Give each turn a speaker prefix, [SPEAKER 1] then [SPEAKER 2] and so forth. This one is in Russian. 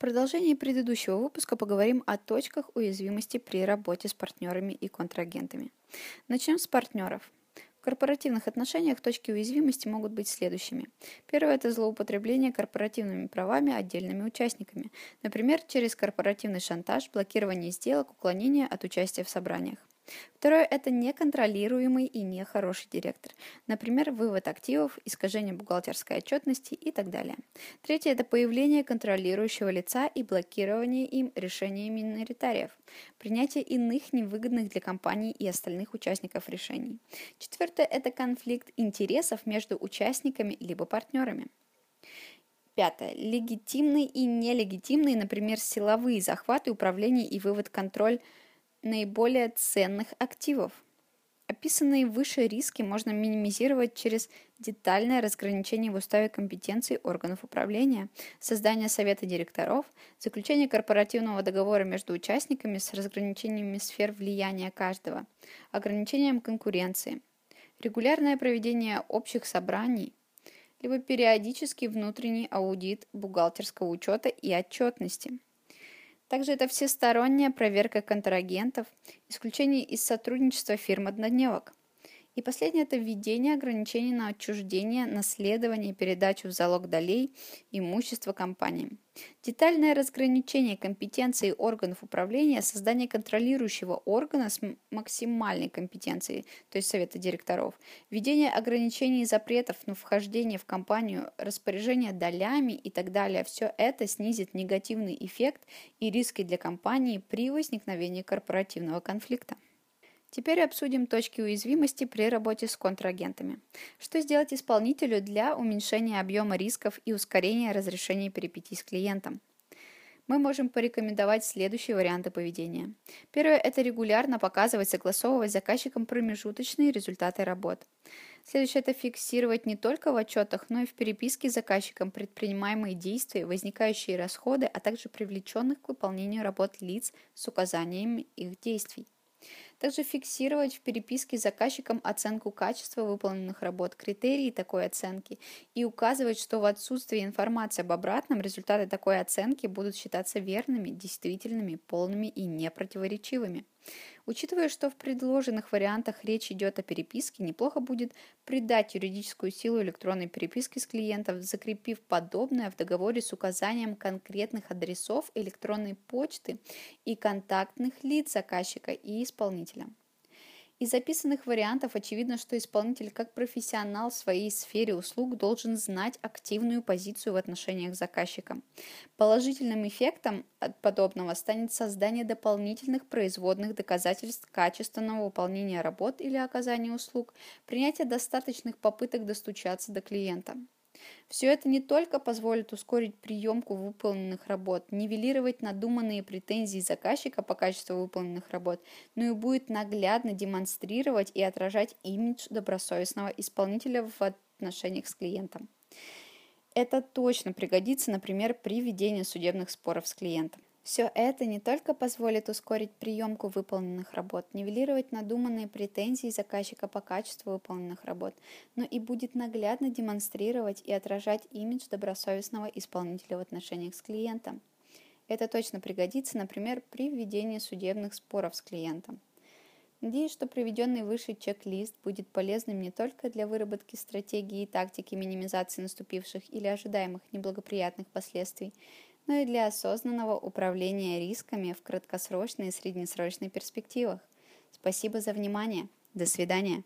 [SPEAKER 1] продолжении предыдущего выпуска поговорим о точках уязвимости при работе с партнерами и контрагентами. Начнем с партнеров. В корпоративных отношениях точки уязвимости могут быть следующими. Первое – это злоупотребление корпоративными правами отдельными участниками, например, через корпоративный шантаж, блокирование сделок, уклонение от участия в собраниях. Второе – это неконтролируемый и нехороший директор. Например, вывод активов, искажение бухгалтерской отчетности и так далее. Третье – это появление контролирующего лица и блокирование им решений миноритариев. Принятие иных невыгодных для компании и остальных участников решений. Четвертое – это конфликт интересов между участниками либо партнерами. Пятое. Легитимные и нелегитимные, например, силовые захваты, управление и вывод контроль наиболее ценных активов. Описанные выше риски можно минимизировать через детальное разграничение в уставе компетенций органов управления, создание совета директоров, заключение корпоративного договора между участниками с разграничениями сфер влияния каждого, ограничением конкуренции, регулярное проведение общих собраний, либо периодический внутренний аудит бухгалтерского учета и отчетности – также это всесторонняя проверка контрагентов, исключение из сотрудничества фирм-однодневок. И последнее – это введение ограничений на отчуждение, наследование и передачу в залог долей имущества компании. Детальное разграничение компетенции органов управления, создание контролирующего органа с максимальной компетенцией, то есть совета директоров, введение ограничений и запретов на вхождение в компанию, распоряжение долями и так далее, все это снизит негативный эффект и риски для компании при возникновении корпоративного конфликта. Теперь обсудим точки уязвимости при работе с контрагентами. Что сделать исполнителю для уменьшения объема рисков и ускорения разрешения перипетий с клиентом? Мы можем порекомендовать следующие варианты поведения. Первое – это регулярно показывать, согласовывать с заказчиком промежуточные результаты работ. Следующее – это фиксировать не только в отчетах, но и в переписке с заказчиком предпринимаемые действия, возникающие расходы, а также привлеченных к выполнению работ лиц с указаниями их действий. Также фиксировать в переписке с заказчиком оценку качества выполненных работ, критерии такой оценки и указывать, что в отсутствии информации об обратном результаты такой оценки будут считаться верными, действительными, полными и непротиворечивыми. Учитывая, что в предложенных вариантах речь идет о переписке, неплохо будет придать юридическую силу электронной переписки с клиентом, закрепив подобное в договоре с указанием конкретных адресов электронной почты и контактных лиц заказчика и исполнителя. Из записанных вариантов очевидно, что исполнитель как профессионал в своей сфере услуг должен знать активную позицию в отношениях с заказчиком. Положительным эффектом от подобного станет создание дополнительных производных доказательств качественного выполнения работ или оказания услуг, принятие достаточных попыток достучаться до клиента. Все это не только позволит ускорить приемку выполненных работ, нивелировать надуманные претензии заказчика по качеству выполненных работ, но и будет наглядно демонстрировать и отражать имидж добросовестного исполнителя в отношениях с клиентом. Это точно пригодится, например, при ведении судебных споров с клиентом. Все это не только позволит ускорить приемку выполненных работ, нивелировать надуманные претензии заказчика по качеству выполненных работ, но и будет наглядно демонстрировать и отражать имидж добросовестного исполнителя в отношениях с клиентом. Это точно пригодится, например, при введении судебных споров с клиентом. Надеюсь, что приведенный выше чек-лист будет полезным не только для выработки стратегии и тактики минимизации наступивших или ожидаемых неблагоприятных последствий, но и для осознанного управления рисками в краткосрочной и среднесрочной перспективах. Спасибо за внимание. До свидания.